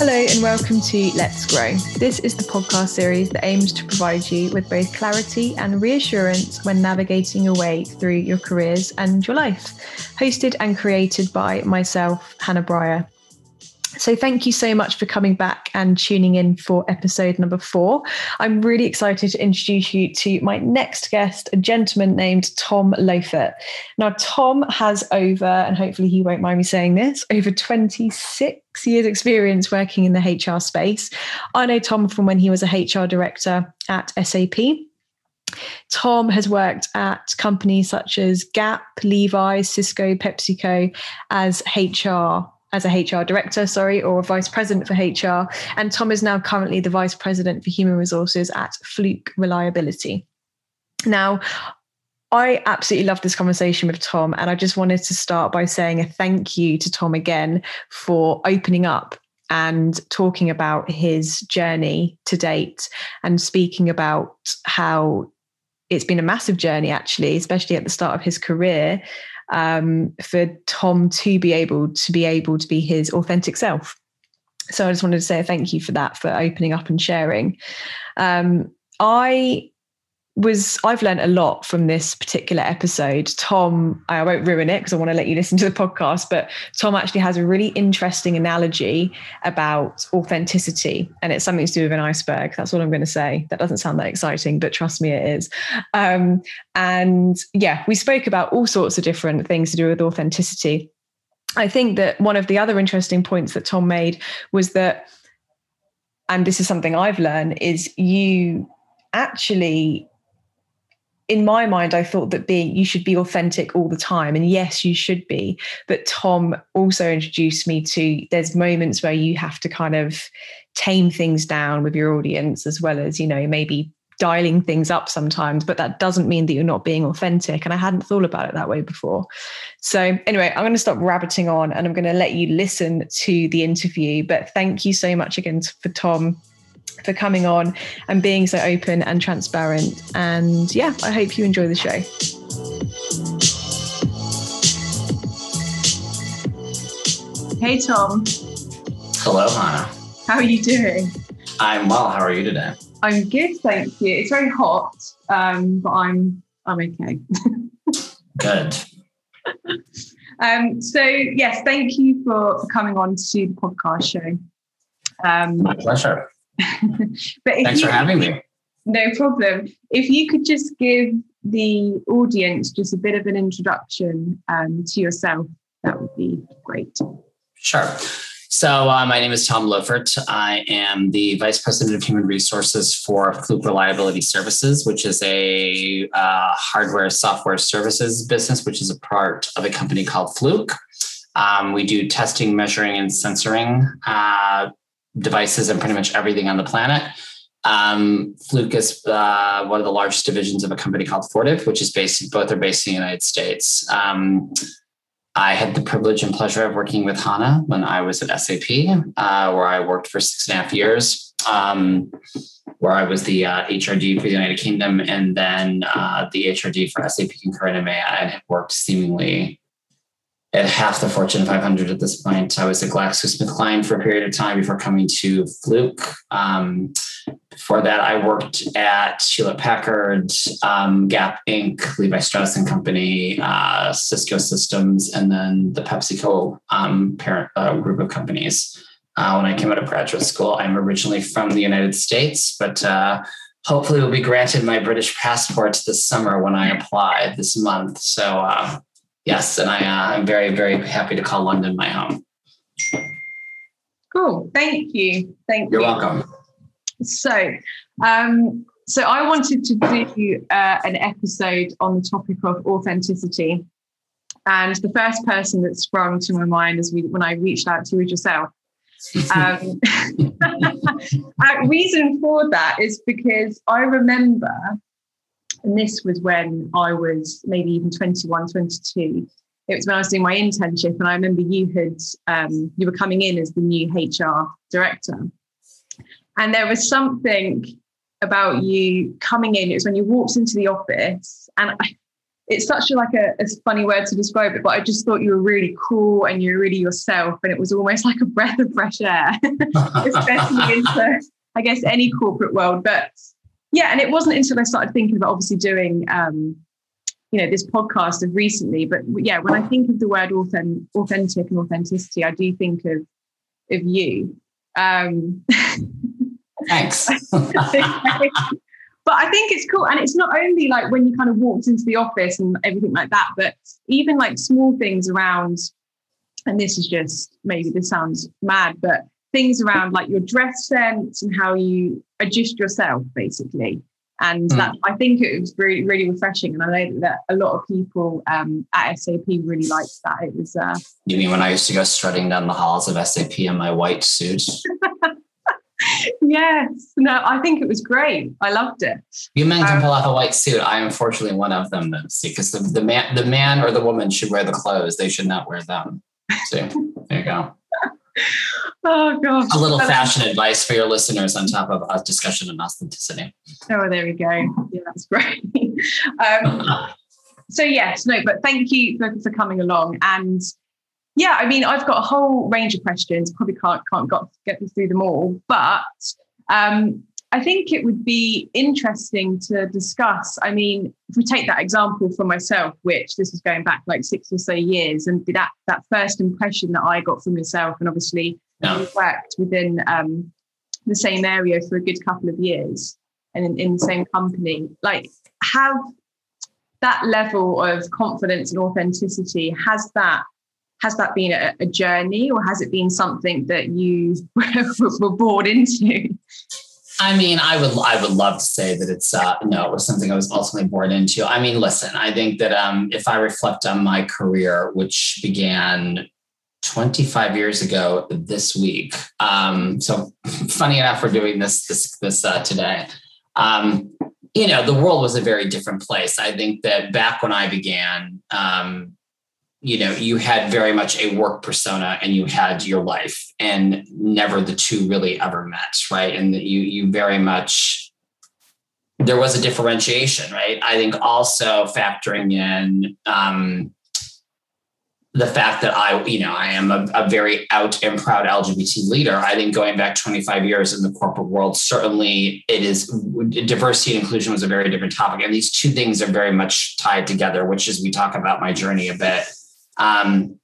Hello, and welcome to Let's Grow. This is the podcast series that aims to provide you with both clarity and reassurance when navigating your way through your careers and your life. Hosted and created by myself, Hannah Breyer. So, thank you so much for coming back and tuning in for episode number four. I'm really excited to introduce you to my next guest, a gentleman named Tom Lofert. Now, Tom has over, and hopefully he won't mind me saying this, over 26 years' experience working in the HR space. I know Tom from when he was a HR director at SAP. Tom has worked at companies such as Gap, Levi's, Cisco, PepsiCo as HR as a HR director, sorry, or a vice president for HR. And Tom is now currently the vice president for human resources at Fluke Reliability. Now, I absolutely love this conversation with Tom. And I just wanted to start by saying a thank you to Tom again for opening up and talking about his journey to date and speaking about how it's been a massive journey, actually, especially at the start of his career um, for Tom to be able to be able to be his authentic self. So I just wanted to say thank you for that, for opening up and sharing. Um, I was I've learned a lot from this particular episode. Tom, I won't ruin it because I want to let you listen to the podcast, but Tom actually has a really interesting analogy about authenticity. And it's something to do with an iceberg. That's what I'm going to say. That doesn't sound that exciting, but trust me, it is. Um, and yeah, we spoke about all sorts of different things to do with authenticity. I think that one of the other interesting points that Tom made was that, and this is something I've learned, is you actually in my mind, I thought that being you should be authentic all the time. And yes, you should be. But Tom also introduced me to there's moments where you have to kind of tame things down with your audience, as well as, you know, maybe dialing things up sometimes, but that doesn't mean that you're not being authentic. And I hadn't thought about it that way before. So, anyway, I'm going to stop rabbiting on and I'm going to let you listen to the interview. But thank you so much again for Tom for coming on and being so open and transparent. And yeah, I hope you enjoy the show. Hey, Tom. Hello, Hannah. How are you doing? I'm well. How are you today? I'm good, thank you. It's very hot, um, but I'm I'm okay. good. um, so yes, thank you for, for coming on to the podcast show. Um, My pleasure. but thanks you, for having me. No problem. If you could just give the audience just a bit of an introduction um, to yourself, that would be great. Sure. So, uh, my name is Tom Lofert. I am the Vice President of Human Resources for Fluke Reliability Services, which is a uh, hardware software services business, which is a part of a company called Fluke. Um, we do testing, measuring, and censoring uh, devices and pretty much everything on the planet. Um, Fluke is uh, one of the largest divisions of a company called Fortive, which is based, both are based in the United States. Um, I had the privilege and pleasure of working with Hannah when I was at SAP, uh, where I worked for six and a half years, um, where I was the uh, HRD for the United Kingdom and then uh, the HRD for SAP Concur MA. and had worked seemingly at half the Fortune 500 at this point. I was at GlaxoSmithKline for a period of time before coming to Fluke. Um, before that, I worked at Hewlett Packard, um, Gap Inc., Levi Strauss and Company, uh, Cisco Systems, and then the PepsiCo um, parent uh, group of companies. Uh, when I came out of graduate school, I'm originally from the United States, but uh, hopefully will be granted my British passport this summer when I apply this month. So uh, yes, and I, uh, I'm very, very happy to call London my home. Cool. Thank you. Thank You're you. You're welcome. So, um, so I wanted to do uh, an episode on the topic of authenticity, and the first person that sprung to my mind as we when I reached out to you was yourself. Um, reason for that is because I remember and this was when I was maybe even 21, 22. It was when I was doing my internship, and I remember you had um, you were coming in as the new HR director, and there was something about you coming in. It was when you walked into the office, and I, it's such a, like a, a, funny word to describe it, but I just thought you were really cool and you were really yourself, and it was almost like a breath of fresh air, especially into I guess any corporate world. But yeah, and it wasn't until I started thinking about obviously doing um, you know this podcast of recently, but yeah, when I think of the word authentic, authentic and authenticity, I do think of of you. Um, Thanks. but I think it's cool. And it's not only like when you kind of walked into the office and everything like that, but even like small things around, and this is just maybe this sounds mad, but things around like your dress sense and how you adjust yourself basically. And mm. that I think it was really, really refreshing. And I know that a lot of people um, at SAP really liked that. It was. Uh, you mean when I used to go strutting down the halls of SAP in my white suit? yes. No, I think it was great. I loved it. You men can um, pull off a white suit. I am unfortunately one of them, because the, the man, the man or the woman should wear the clothes. They should not wear them. See, there you go. Oh gosh. A little fashion advice for your listeners on top of a discussion on authenticity. Oh, there we go. Yeah, that's great. um, so yes, no, but thank you for, for coming along. And yeah, I mean, I've got a whole range of questions. Probably can't can't got, get through them all, but um, I think it would be interesting to discuss. I mean, if we take that example for myself, which this is going back like six or so years, and that that first impression that I got from yourself, and obviously yeah. you worked within um, the same area for a good couple of years, and in, in the same company, like have that level of confidence and authenticity has that has that been a, a, journey or has it been something that you were born into I mean, I would I would love to say that it's uh, no, it was something I was ultimately born into. I mean, listen, I think that um, if I reflect on my career, which began 25 years ago this week, um, so funny enough, we're doing this this this uh, today. Um, you know, the world was a very different place. I think that back when I began, um, you know you had very much a work persona and you had your life and never the two really ever met right? And you you very much there was a differentiation right? I think also factoring in um, the fact that i you know i am a, a, very out and proud lgbt leader. I think going back 25 years in the corporate world certainly it is diversity and inclusion was a very different topic. And these two things are very much tied together which is we talk about my journey a bit um,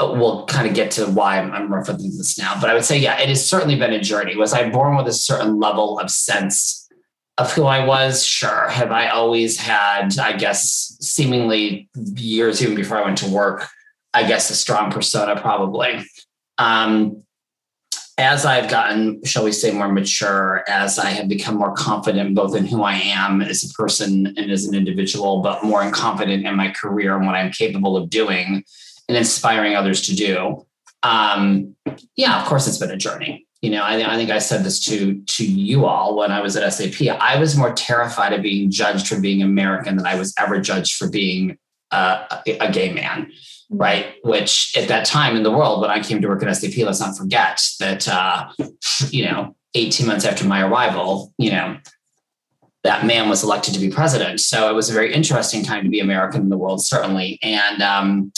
we'll kind of get to why I'm, I'm referencing this now, but I would say, yeah, it has certainly been a journey. Was I born with a certain level of sense of who I was? Sure. Have I always had, I guess, seemingly years even before I went to work, I guess a strong persona probably. Um, as I've gotten, shall we say, more mature, as I have become more confident both in who I am as a person and as an individual, but more confident in my career and what I'm capable of doing and inspiring others to do. Um, yeah, of course, it's been a journey. You know, I, I think I said this to to you all when I was at SAP. I was more terrified of being judged for being American than I was ever judged for being uh, a, a gay man right? Which at that time in the world, when I came to work at SAP, let's not forget that, uh, you know, 18 months after my arrival, you know, that man was elected to be president. So it was a very interesting time to be American in the world, certainly. And, um,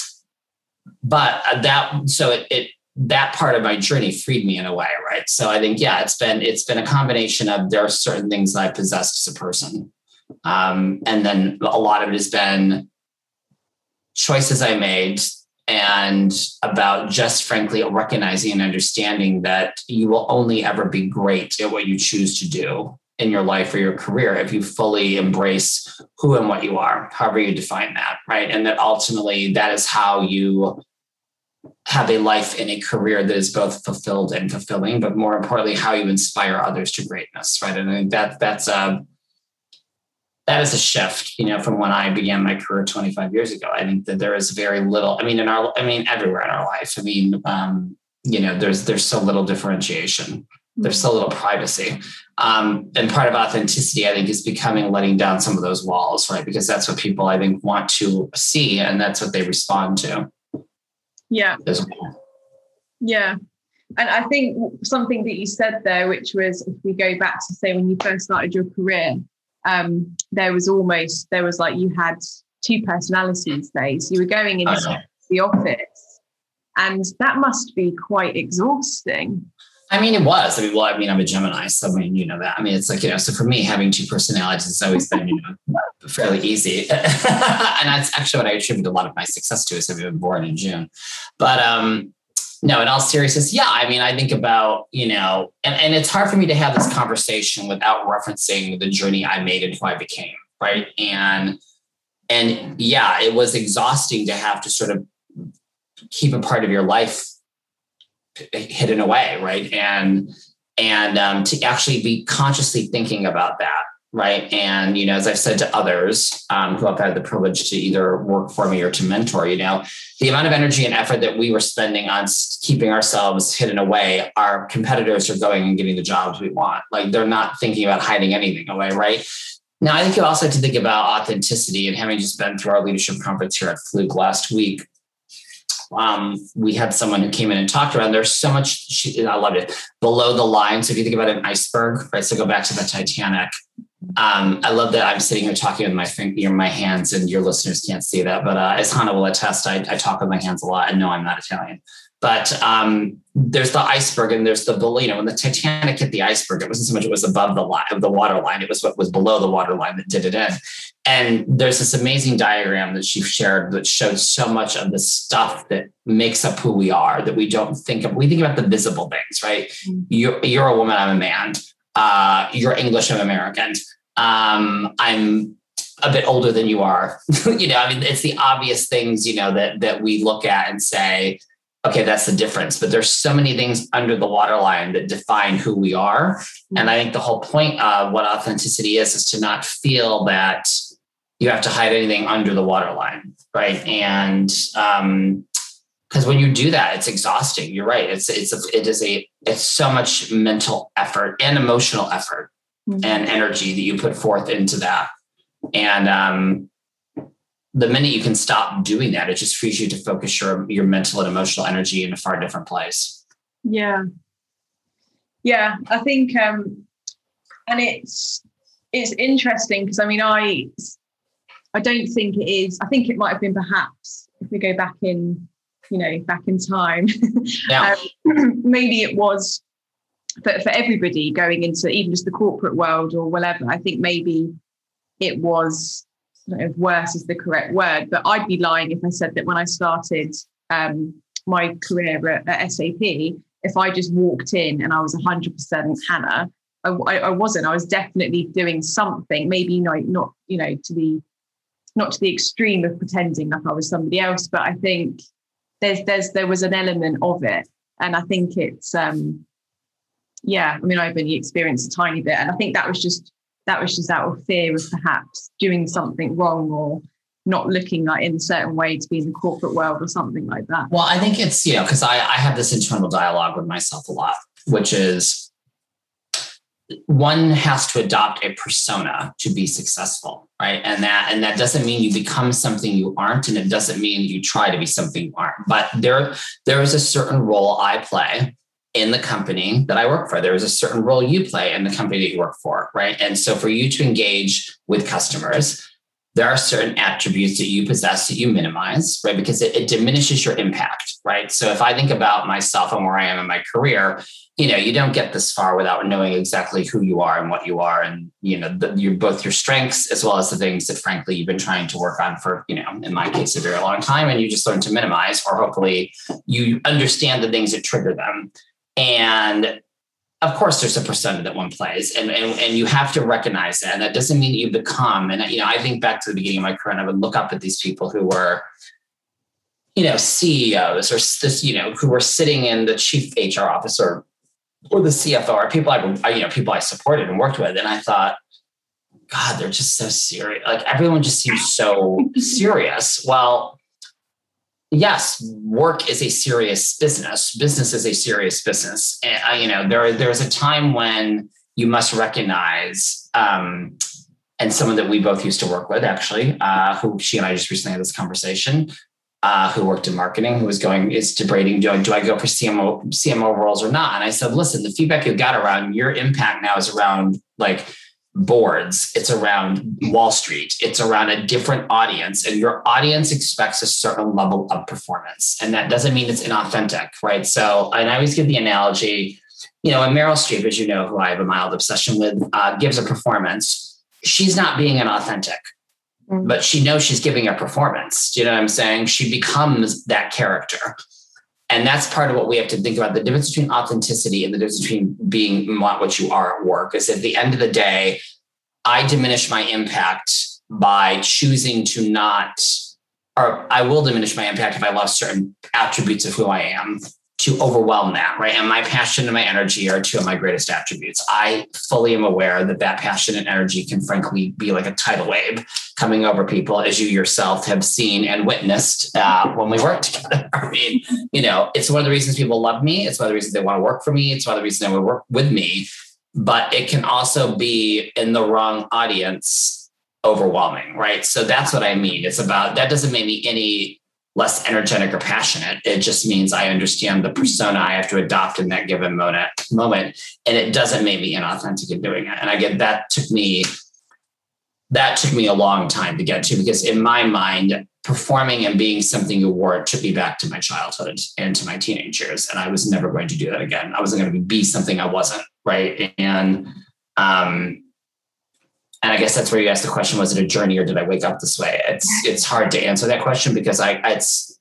but that, so it, it, that part of my journey freed me in a way, right? So I think, yeah, it's been, it's been a combination of there are certain things that I possessed as a person. Um, and then a lot of it has been choices I made and about just frankly recognizing and understanding that you will only ever be great at what you choose to do in your life or your career if you fully embrace who and what you are, however you define that, right? And that ultimately that is how you have a life and a career that is both fulfilled and fulfilling, but more importantly, how you inspire others to greatness, right? And I think that that's a that is a shift, you know, from when I began my career 25 years ago. I think that there is very little, I mean, in our, I mean, everywhere in our life. I mean, um, you know, there's there's so little differentiation. There's so little privacy. Um, and part of authenticity, I think, is becoming letting down some of those walls, right? Because that's what people I think want to see and that's what they respond to. Yeah. Yeah. And I think something that you said there, which was if we go back to say when you first started your career, um, there was almost there was like you had two personalities days. You were going into the office, and that must be quite exhausting. I mean, it was. I mean, well, I mean, I'm a Gemini, so I mean, you know that. I mean, it's like you know. So for me, having two personalities has always been, you know, fairly easy, and that's actually what I attribute a lot of my success to. Is having been born in June, but um, no. In all seriousness, yeah. I mean, I think about you know, and and it's hard for me to have this conversation without referencing the journey I made and who I became, right? And and yeah, it was exhausting to have to sort of keep a part of your life hidden away, right? And and um, to actually be consciously thinking about that, right? And you know, as I've said to others um, who have had the privilege to either work for me or to mentor, you know, the amount of energy and effort that we were spending on keeping ourselves hidden away, our competitors are going and getting the jobs we want. Like they're not thinking about hiding anything away, right? Now, I think you also have to think about authenticity and having just been through our leadership conference here at Fluke last week um, we had someone who came in and talked around. There's so much, she, I loved it, below the line. So if you think about an iceberg, right? So go back to the Titanic. Um, I love that I'm sitting here talking with my finger, my hands, and your listeners can't see that. But uh, as Hannah will attest, I, I talk with my hands a lot. And no, I'm not Italian. But um, there's the iceberg and there's the below. You know, when the Titanic hit the iceberg, it wasn't so much it was above the line of the water line; it was what was below the water line that did it in. And there's this amazing diagram that she shared that showed so much of the stuff that makes up who we are that we don't think of. We think about the visible things, right? Mm-hmm. You're, you're a woman, I'm a man. Uh, you're English, I'm American. Um, I'm a bit older than you are. you know, I mean, it's the obvious things, you know, that that we look at and say, okay, that's the difference. But there's so many things under the waterline that define who we are. Mm-hmm. And I think the whole point of what authenticity is is to not feel that you have to hide anything under the waterline, right? And um, because when you do that, it's exhausting. You're right. It's it's a, it is a it's so much mental effort and emotional effort mm-hmm. and energy that you put forth into that. And um, the minute you can stop doing that, it just frees you to focus your your mental and emotional energy in a far different place. Yeah, yeah. I think, um, and it's it's interesting because I mean, I I don't think it is. I think it might have been perhaps if we go back in, you know, back in time. Yeah. um, maybe it was for, for everybody going into even just the corporate world or whatever. I think maybe it was I if worse is the correct word, but I'd be lying if I said that when I started um, my career at, at, SAP, if I just walked in and I was 100% Hannah, I, I, wasn't. I was definitely doing something, maybe not, not you know, to the not to the extreme of pretending like I was somebody else, but I think there's there's there was an element of it, and I think it's um, yeah. I mean, I've only experienced a tiny bit, and I think that was just that was just out of fear of perhaps doing something wrong or not looking like in a certain way to be in the corporate world or something like that. Well, I think it's you know because I I have this internal dialogue with myself a lot, which is one has to adopt a persona to be successful right and that and that doesn't mean you become something you aren't and it doesn't mean you try to be something you aren't but there there is a certain role i play in the company that i work for. There is a certain role you play in the company that you work for right? And so for you to engage with customers there are certain attributes that you possess that you minimize right? Because it, it diminishes your impact right? So if i think about myself and where i am in my career you know you don't get this far without knowing exactly who you are and what you are and you know the, your both your strengths as well as the things that frankly you've been trying to work on for you know in my case a very long time and you just learn to minimize or hopefully you understand the things that trigger them and of course there's a persona that one plays and, and and you have to recognize that and that doesn't mean you become and you know i think back to the beginning of my career and i would look up at these people who were you know ceos or this you know who were sitting in the chief hr officer or the CFO or people I, you know, people I supported and worked with. And I thought, God, they're just so serious. Like everyone just seems so serious. Well, yes, work is a serious business. Business is a serious business. And uh, you know, there there's a time when you must recognize, um, and someone that we both used to work with actually, uh, who she and I just recently had this conversation uh, who worked in marketing, who was going, is debating, do I, do I go for CMO, CMO roles or not? And I said, listen, the feedback you got around your impact now is around like boards, it's around Wall Street, it's around a different audience, and your audience expects a certain level of performance. And that doesn't mean it's inauthentic, right? So, and I always give the analogy, you know, when Meryl Streep, as you know, who I have a mild obsession with, uh, gives a performance, she's not being inauthentic. Mm-hmm. But she knows she's giving a performance. Do you know what I'm saying? She becomes that character. And that's part of what we have to think about. The difference between authenticity and the difference between being not what you are at work is at the end of the day, I diminish my impact by choosing to not, or I will diminish my impact if I lost certain attributes of who I am to overwhelm that, right? And my passion and my energy are two of my greatest attributes. I fully am aware that that passion and energy can frankly be like a tidal wave coming over people, as you yourself have seen and witnessed uh, when we work together. I mean, you know, it's one of the reasons people love me. It's one of the reasons they want to work for me. It's one of the reasons they to work with me. But it can also be in the wrong audience overwhelming, right? So that's what I mean. It's about that doesn't make me any less energetic or passionate. It just means I understand the persona I have to adopt in that given moment, moment, and it doesn't make me inauthentic in doing it. And I get that took me that took me a long time to get to because in my mind, performing and being something you were took me back to my childhood and to my teenage years, and I was never going to do that again. I wasn't going to be something I wasn't, right? And um, and I guess that's where you asked the question: Was it a journey, or did I wake up this way? It's it's hard to answer that question because I it's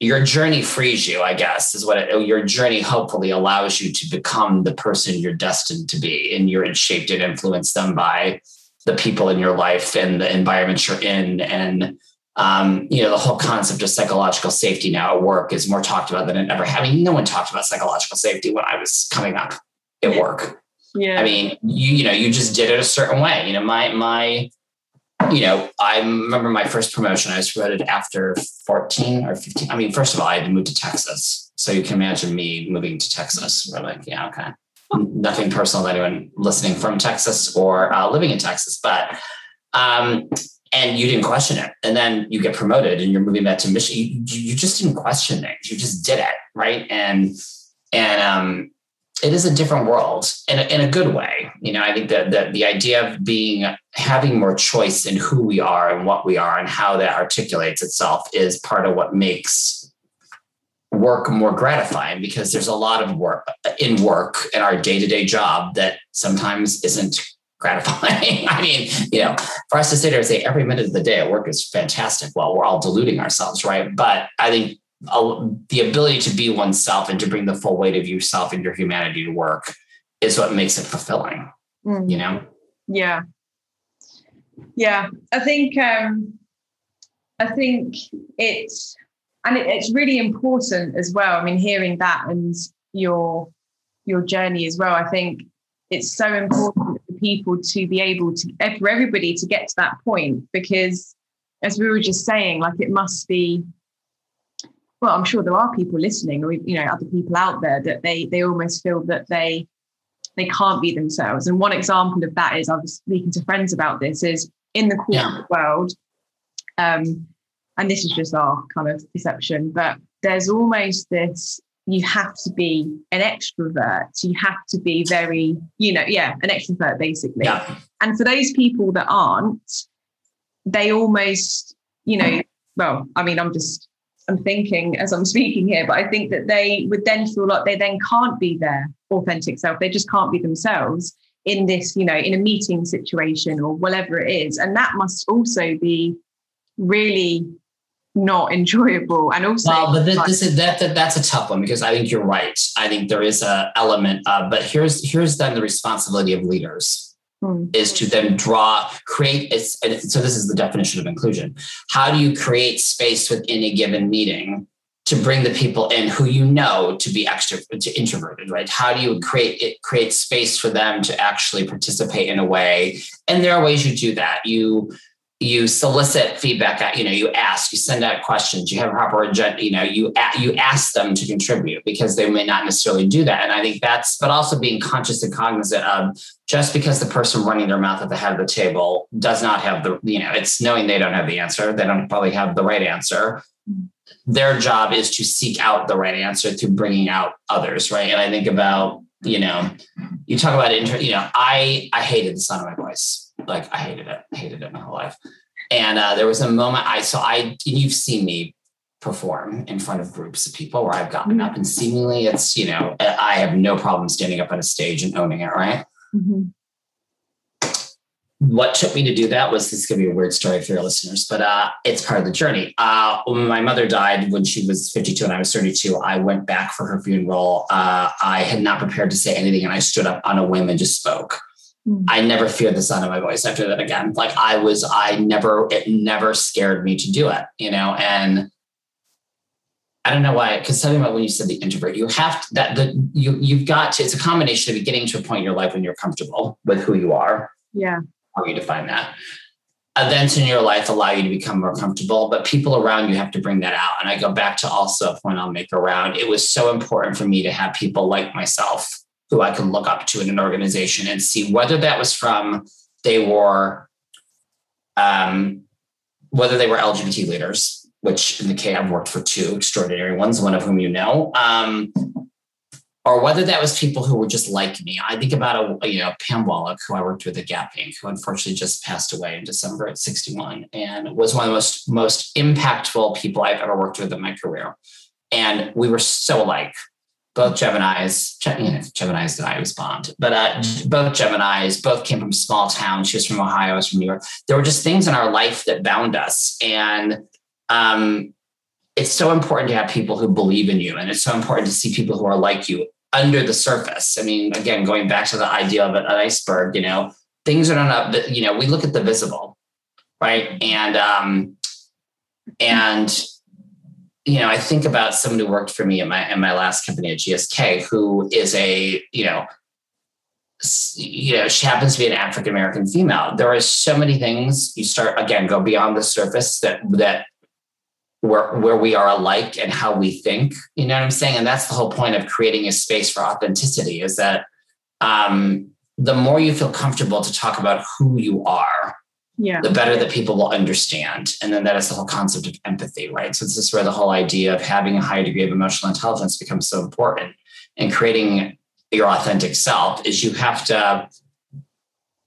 your journey frees you. I guess is what it, your journey hopefully allows you to become the person you're destined to be, and you're shaped and influenced them by the people in your life and the environment you're in, and um, you know the whole concept of psychological safety now at work is more talked about than it ever. had. I mean, no one talked about psychological safety when I was coming up at work yeah. I mean, you you know, you just did it a certain way. You know, my my you know, I remember my first promotion. I was promoted after 14 or 15. I mean, first of all, I had to move to Texas. So you can imagine me moving to Texas. We're like, yeah, okay. Nothing personal to anyone listening from Texas or uh, living in Texas, but um, and you didn't question it. And then you get promoted and you're moving back to Michigan. You, you just didn't question things. You just did it, right? And and um, it is a different world in a, in a good way. You know, I think that the, the idea of being having more choice in who we are and what we are and how that articulates itself is part of what makes work more gratifying because there's a lot of work uh, in work in our day-to-day job that sometimes isn't gratifying. I mean, you know, for us to sit there and say every minute of the day at work is fantastic. Well, we're all deluding ourselves, right? But I think the ability to be oneself and to bring the full weight of yourself and your humanity to work is what makes it fulfilling mm. you know? Yeah. Yeah. I think um i think it's and it, it's really important as well i mean hearing that and your your journey as well i think it's so important for people to be able to for everybody to get to that point because as we were just saying like it must be well, I'm sure there are people listening, or you know, other people out there that they they almost feel that they they can't be themselves. And one example of that is I was speaking to friends about this is in the corporate yeah. world, um, and this is just our kind of perception, but there's almost this you have to be an extrovert. You have to be very, you know, yeah, an extrovert basically. Yeah. And for those people that aren't, they almost, you know, well, I mean, I'm just I'm thinking as I'm speaking here, but I think that they would then feel like they then can't be their authentic self. They just can't be themselves in this, you know, in a meeting situation or whatever it is. And that must also be really not enjoyable and also well but this, this is that, that that's a tough one because i think you're right i think there is a element of but here's here's then the responsibility of leaders Hmm. is to then draw, create. It's, so this is the definition of inclusion. How do you create space within a given meeting to bring the people in who you know to be extra to introverted, right? How do you create it create space for them to actually participate in a way? And there are ways you do that. You you solicit feedback you know you ask you send out questions you have a proper agenda you know you you ask them to contribute because they may not necessarily do that. And i think that's but also being conscious and cognizant of just because the person running their mouth at the head of the table does not have the you know it's knowing they don't have the answer they don't probably have the right answer. Their job is to seek out the right answer through bringing out others right? And i think about you know, you talk about inter, you know, I I hated the sound of my voice. Like I hated it, hated it my whole life. And uh, there was a moment I saw I you've seen me perform in front of groups of people where I've gotten up and seemingly it's, you know, I have no problem standing up on a stage and owning it, right? Mm-hmm. What took me to do that was this is going to be a weird story for your listeners, but uh, it's part of the journey. Uh, when my mother died when she was 52 and I was 32, I went back for her funeral. Uh, I had not prepared to say anything and I stood up on a whim and just spoke. Mm-hmm. I never feared the sound of my voice after that again. Like I was, I never, it never scared me to do it, you know, and I don't know why, because something about when you said the introvert, you have to, that the you you've got to. It's a combination of getting to a point in your life when you're comfortable with who you are. Yeah, how you define that. Events in your life allow you to become more comfortable, but people around you have to bring that out. And I go back to also a point I'll make around. It was so important for me to have people like myself who I can look up to in an organization and see whether that was from they were, um, whether they were LGBT leaders which in the case I've worked for two extraordinary ones, one of whom you know, um, or whether that was people who were just like me. I think about a you know Pam Wallach, who I worked with at Gap Inc., who unfortunately just passed away in December at 61, and was one of the most most impactful people I've ever worked with in my career. And we were so alike. Both Gemini's, you know, Gemini's and I was Bond, but uh, both Gemini's, both came from small towns. She was from Ohio, I was from New York. There were just things in our life that bound us. And um, it's so important to have people who believe in you, and it's so important to see people who are like you under the surface. I mean, again, going back to the idea of an iceberg, you know, things are not, up, you know, we look at the visible, right? And um, and you know, I think about someone who worked for me in my in my last company at GSK, who is a you know you know, she happens to be an African American female. There are so many things you start again go beyond the surface that that where where we are alike and how we think you know what i'm saying and that's the whole point of creating a space for authenticity is that um, the more you feel comfortable to talk about who you are yeah. the better that people will understand. And then that is the whole concept of empathy right? So this is where the whole idea of having a high degree of emotional intelligence becomes so important. And creating your authentic self is you have to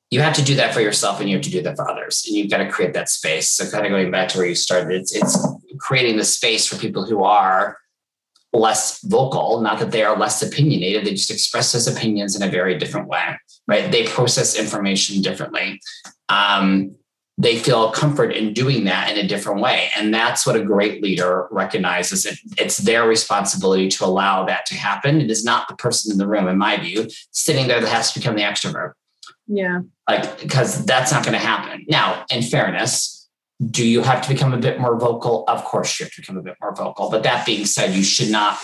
you have to do that for yourself and you have to do that for others. And you've got to create that space. So kind of going back to where you started it's it's creating the space for people who are less vocal not that they are less opinionated they just express those opinions in a very different way right? They process information differently. Um, they feel comfort in doing that in a different way and that's what a great leader recognizes it, it's their responsibility to allow that to happen it is not the person in the room in my view sitting there that has to become the extrovert yeah. Like, because that's not going to happen. Now, in fairness, do you have to become a bit more vocal? Of course, you have to become a bit more vocal. But that being said, you should not,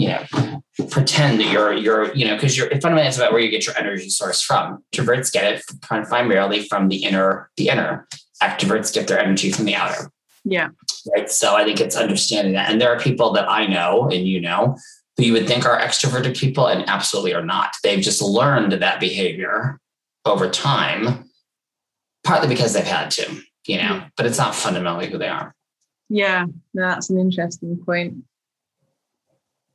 you know, pretend that you're, you're, you know, because you're fundamentally it's about where you get your energy source from. Introverts get it primarily from the inner, the inner. Extroverts get their energy from the outer. Yeah. Right. So I think it's understanding that. And there are people that I know and you know who you would think are extroverted people and absolutely are not. They've just learned that behavior over time, partly because they've had to, you know, but it's not fundamentally who they are. Yeah, no, that's an interesting point.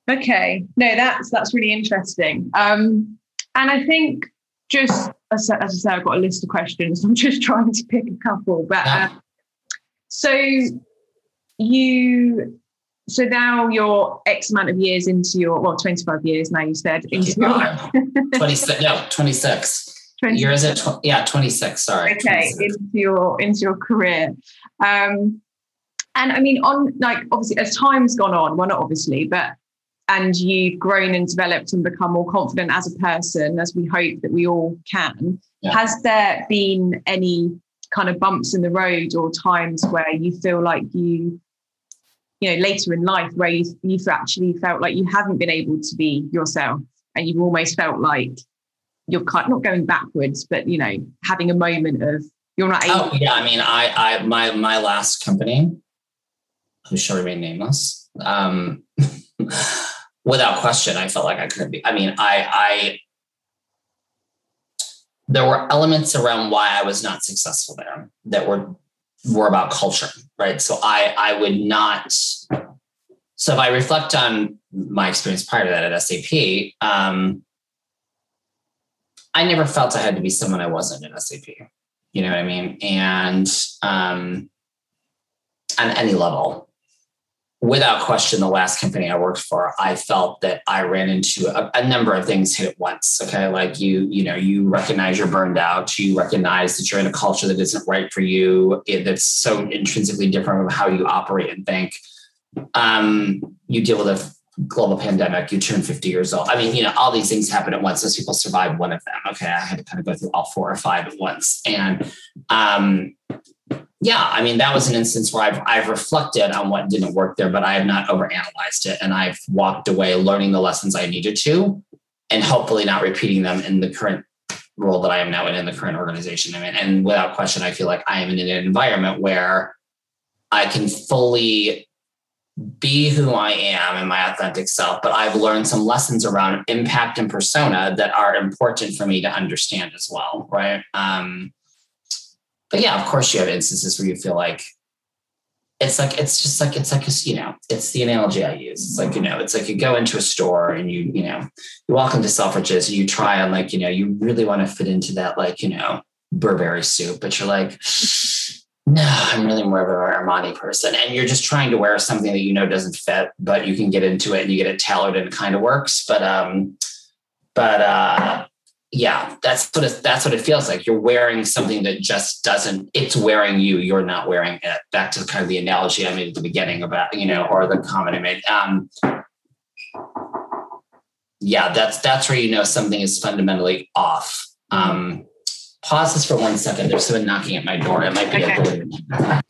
Okay, no, that's that's really interesting. Um, and I think just as, as I said, I've got a list of questions. I'm just trying to pick a couple. But yeah. uh, so you so now you're X amount of years into your well, 25 years now you said into your 26 no 26 20. years at tw- yeah 26 sorry okay 26. into your into your career um and I mean on like obviously as time's gone on well not obviously but and you've grown and developed and become more confident as a person as we hope that we all can yeah. has there been any kind of bumps in the road or times where you feel like you you know later in life where you, you've actually felt like you haven't been able to be yourself and you've almost felt like you're kind not going backwards but you know having a moment of you're not able oh yeah i mean i i my my last company who shall remain nameless um without question i felt like i couldn't be i mean i i there were elements around why i was not successful there that were were about culture, right? So I I would not. So if I reflect on my experience prior to that at SAP, um, I never felt I had to be someone I wasn't in SAP. You know what I mean? And um, on any level, without question, the last company I worked for, I felt that I ran into a, a, number of things hit at once. Okay. Like you, you know, you recognize you're burned out. You recognize that you're in a culture that isn't right for you. That's so intrinsically different from how you operate and think. Um, you deal with a global pandemic, you turn 50 years old. I mean, you know, all these things happen at once. Those people survive one of them. Okay. I had to kind of go through all four or five at once. And um, yeah, I mean, that was an instance where I've, I've reflected on what didn't work there, but I have not overanalyzed it. And I've walked away learning the lessons I needed to, and hopefully not repeating them in the current role that I am now in, in the current organization in. And without question, I feel like I am in an environment where I can fully be who I am and my authentic self, but I've learned some lessons around impact and persona that are important for me to understand as well. Right. Um, but yeah, of course you have instances where you feel like it's like it's just like it's like a, you know it's the analogy I use. It's like you know it's like you go into a store and you you know you walk into Selfridges and you try on like you know you really want to fit into that like you know Burberry suit, but you're like no, I'm really more of an Armani person. And you're just trying to wear something that you know doesn't fit, but you can get into it and you get it tailored and it kind of works. But um, but uh yeah, that's what it, that's what it feels like. You're wearing something that just doesn't. It's wearing you. You're not wearing it. Back to kind of the analogy I made at the beginning about you know, or the comment I made. Um, yeah, that's that's where you know something is fundamentally off. Um, pause this for one second. There's someone knocking at my door. It might be okay. a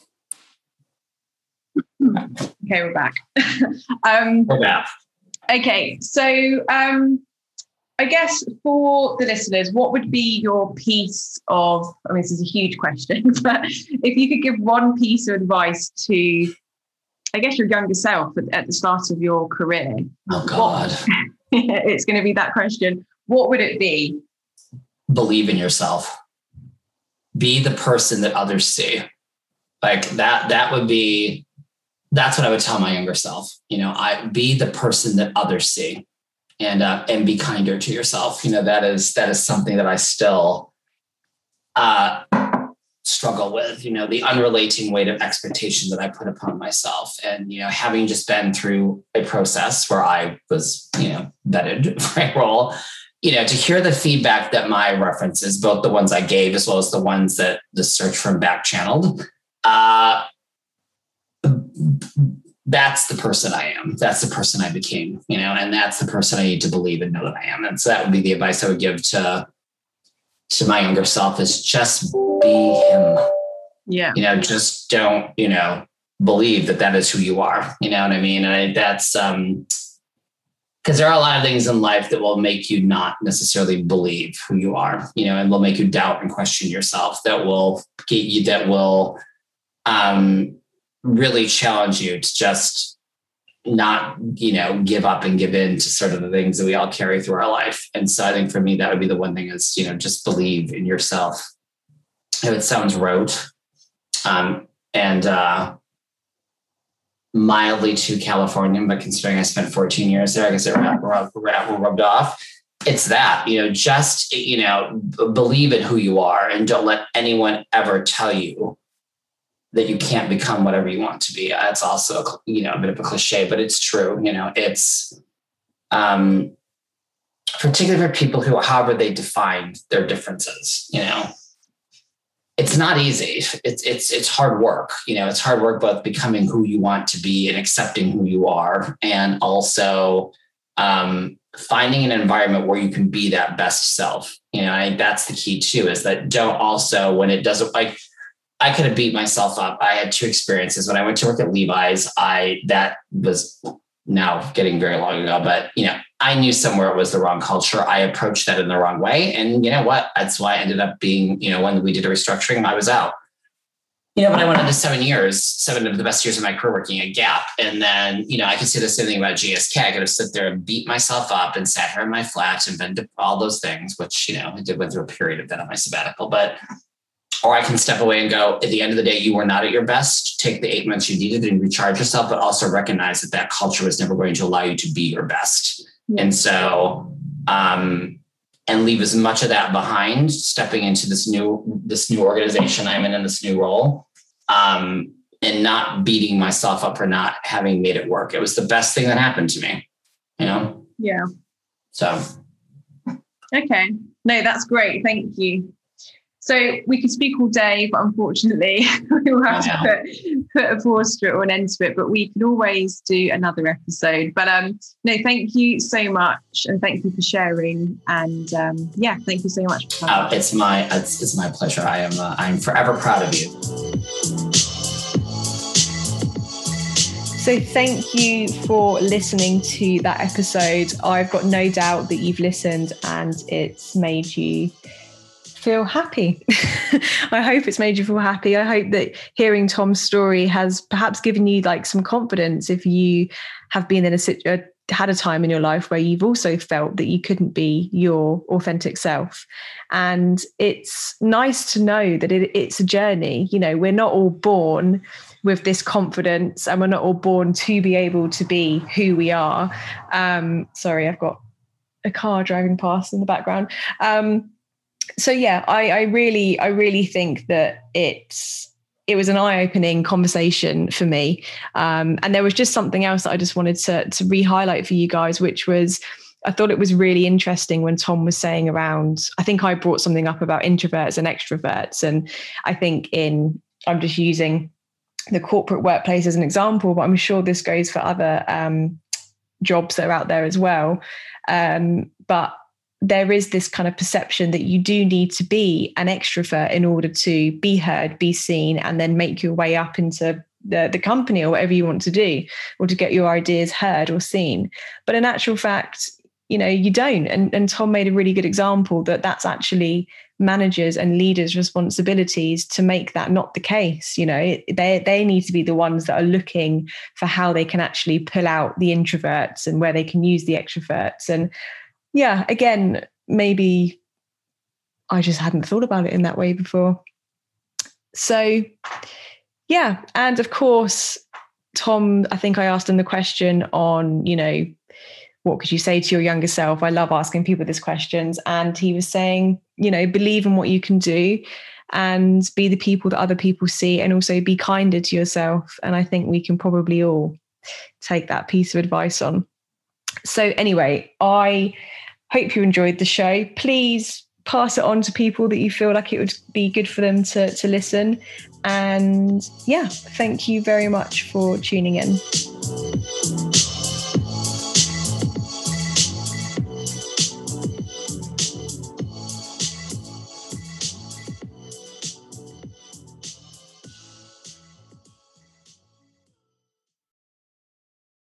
Okay, we're back. um, we're back. Okay, so um, I guess for the listeners, what would be your piece of? I mean, this is a huge question, but if you could give one piece of advice to, I guess, your younger self at, the start of your career. Oh God, what, it's going to be that question. What would it be? Believe in yourself be the person that others see like that that would be that's what i would tell my younger self you know i be the person that others see and uh, and be kinder to yourself. You know that is that is something that i still uh struggle with you know the unrelating weight of expectation that i put upon myself. And you know having just been through a process where i was you know vetted for a role you know, to hear the feedback that my references, both the ones I gave as well as the ones that the search from back channeled, uh, that's the person I am. That's the person I became, you know, and that's the person I need to believe and know that I am. And so that would be the advice I would give to to my younger self is just be him. Yeah. You know, just don't, you know, believe that that is who you are. You know what I mean? And I, that's um because there are a lot of things in life that will make you not necessarily believe who you are, you know, and will make you doubt and question yourself. That will get you. That will um, really challenge you to just not, you know, give up and give in to sort of the things that we all carry through our life. And so, I think for me, that would be the one thing is, you know, just believe in yourself. If it sounds rote, um, and uh, mildly too Californian, but considering I spent 14 years there, I guess it rubbed, rubbed, rubbed off. It's that, you know, just, you know, believe in who you are and don't let anyone ever tell you that you can't become whatever you want to be. That's also, you know, a bit of a cliche, but it's true. You know, it's, um, particularly for people who, however they define their differences, you know, it's not easy. It's it's it's hard work. You know, it's hard work both becoming who you want to be and accepting who you are, and also um, finding an environment where you can be that best self. You know, I think that's the key too. Is that don't also when it doesn't like. I could have beat myself up. I had two experiences when I went to work at Levi's. I that was now getting very long ago, but you know, I knew somewhere it was the wrong culture. I approached that in the wrong way. And you know what? That's why I ended up being, you know, when we did a restructuring, I was out. You know, but I went on into seven years, seven of the best years of my career working at Gap. And then, you know, I could say the same thing about GSK. I could have sit there and beat myself up and sat here in my flat and been to all those things, which, you know, I did went through a period of that on my sabbatical. But or I can step away and go, at the end of the day, you were not at your best. Take the eight months you needed and recharge yourself, but also recognize that that culture was never going to allow you to be your best. Yeah. And so, um, and leave as much of that behind stepping into this new this new organization i'm in in this new role um, and not beating myself up for not having made it work. It was the best thing that happened to me you know? Yeah. So. Okay. No that's great. Thank you so we could speak all day, but unfortunately, we will have to put, put a pause to it or an end to it. But we can always do another episode. But um, no, thank you so much, and thank you for sharing. And um, yeah, thank you so much. Uh, it's my it's, it's my pleasure. I am uh, I'm forever proud of you. So, thank you for listening to that episode. I've got no doubt that you've listened and it's made you feel happy. I hope it's made you feel happy. I hope that hearing Tom's story has perhaps given you like some confidence if you have been in a situation had a time in your life where you've also felt that you couldn't be your authentic self and it's nice to know that it, it's a journey you know we're not all born with this confidence and we're not all born to be able to be who we are um sorry i've got a car driving past in the background um so yeah, I, I really, I really think that it's it was an eye-opening conversation for me. Um, and there was just something else that I just wanted to to re-highlight for you guys, which was I thought it was really interesting when Tom was saying around, I think I brought something up about introverts and extroverts. And I think in I'm just using the corporate workplace as an example, but I'm sure this goes for other um, jobs that are out there as well. Um, but there is this kind of perception that you do need to be an extrovert in order to be heard, be seen, and then make your way up into the, the company or whatever you want to do, or to get your ideas heard or seen. But in actual fact, you know, you don't. And, and Tom made a really good example that that's actually managers and leaders' responsibilities to make that not the case. You know, they they need to be the ones that are looking for how they can actually pull out the introverts and where they can use the extroverts. And yeah, again, maybe I just hadn't thought about it in that way before. So, yeah. And of course, Tom, I think I asked him the question on, you know, what could you say to your younger self? I love asking people these questions. And he was saying, you know, believe in what you can do and be the people that other people see and also be kinder to yourself. And I think we can probably all take that piece of advice on. So, anyway, I Hope you enjoyed the show. Please pass it on to people that you feel like it would be good for them to, to listen. And yeah, thank you very much for tuning in.